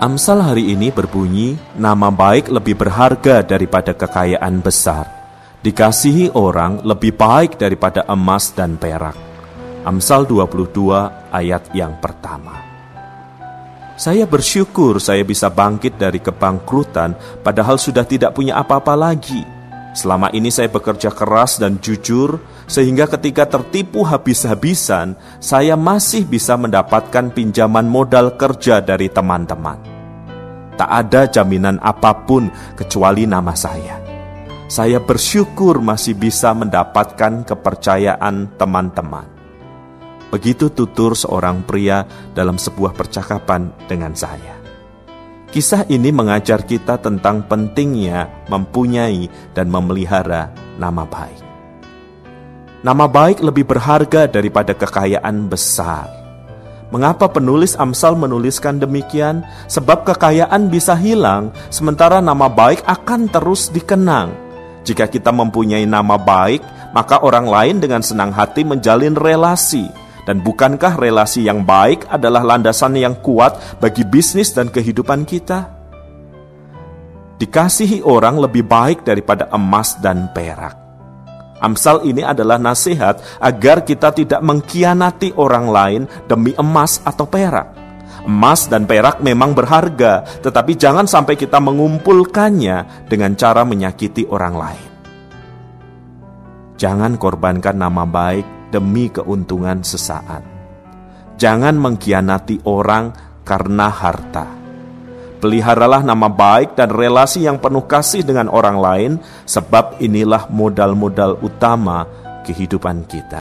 Amsal hari ini berbunyi, nama baik lebih berharga daripada kekayaan besar. Dikasihi orang lebih baik daripada emas dan perak. Amsal 22 ayat yang pertama. Saya bersyukur saya bisa bangkit dari kebangkrutan padahal sudah tidak punya apa-apa lagi. Selama ini saya bekerja keras dan jujur sehingga ketika tertipu habis-habisan, saya masih bisa mendapatkan pinjaman modal kerja dari teman-teman. Tak ada jaminan apa pun kecuali nama saya. Saya bersyukur masih bisa mendapatkan kepercayaan teman-teman. Begitu tutur seorang pria dalam sebuah percakapan dengan saya. Kisah ini mengajar kita tentang pentingnya mempunyai dan memelihara nama baik. Nama baik lebih berharga daripada kekayaan besar. Mengapa penulis Amsal menuliskan demikian? Sebab kekayaan bisa hilang, sementara nama baik akan terus dikenang. Jika kita mempunyai nama baik, maka orang lain dengan senang hati menjalin relasi. Dan bukankah relasi yang baik adalah landasan yang kuat bagi bisnis dan kehidupan kita? Dikasihi orang lebih baik daripada emas dan perak. Amsal ini adalah nasihat agar kita tidak mengkhianati orang lain demi emas atau perak. Emas dan perak memang berharga, tetapi jangan sampai kita mengumpulkannya dengan cara menyakiti orang lain. Jangan korbankan nama baik demi keuntungan sesaat. Jangan mengkhianati orang karena harta Peliharalah nama baik dan relasi yang penuh kasih dengan orang lain, sebab inilah modal-modal utama kehidupan kita.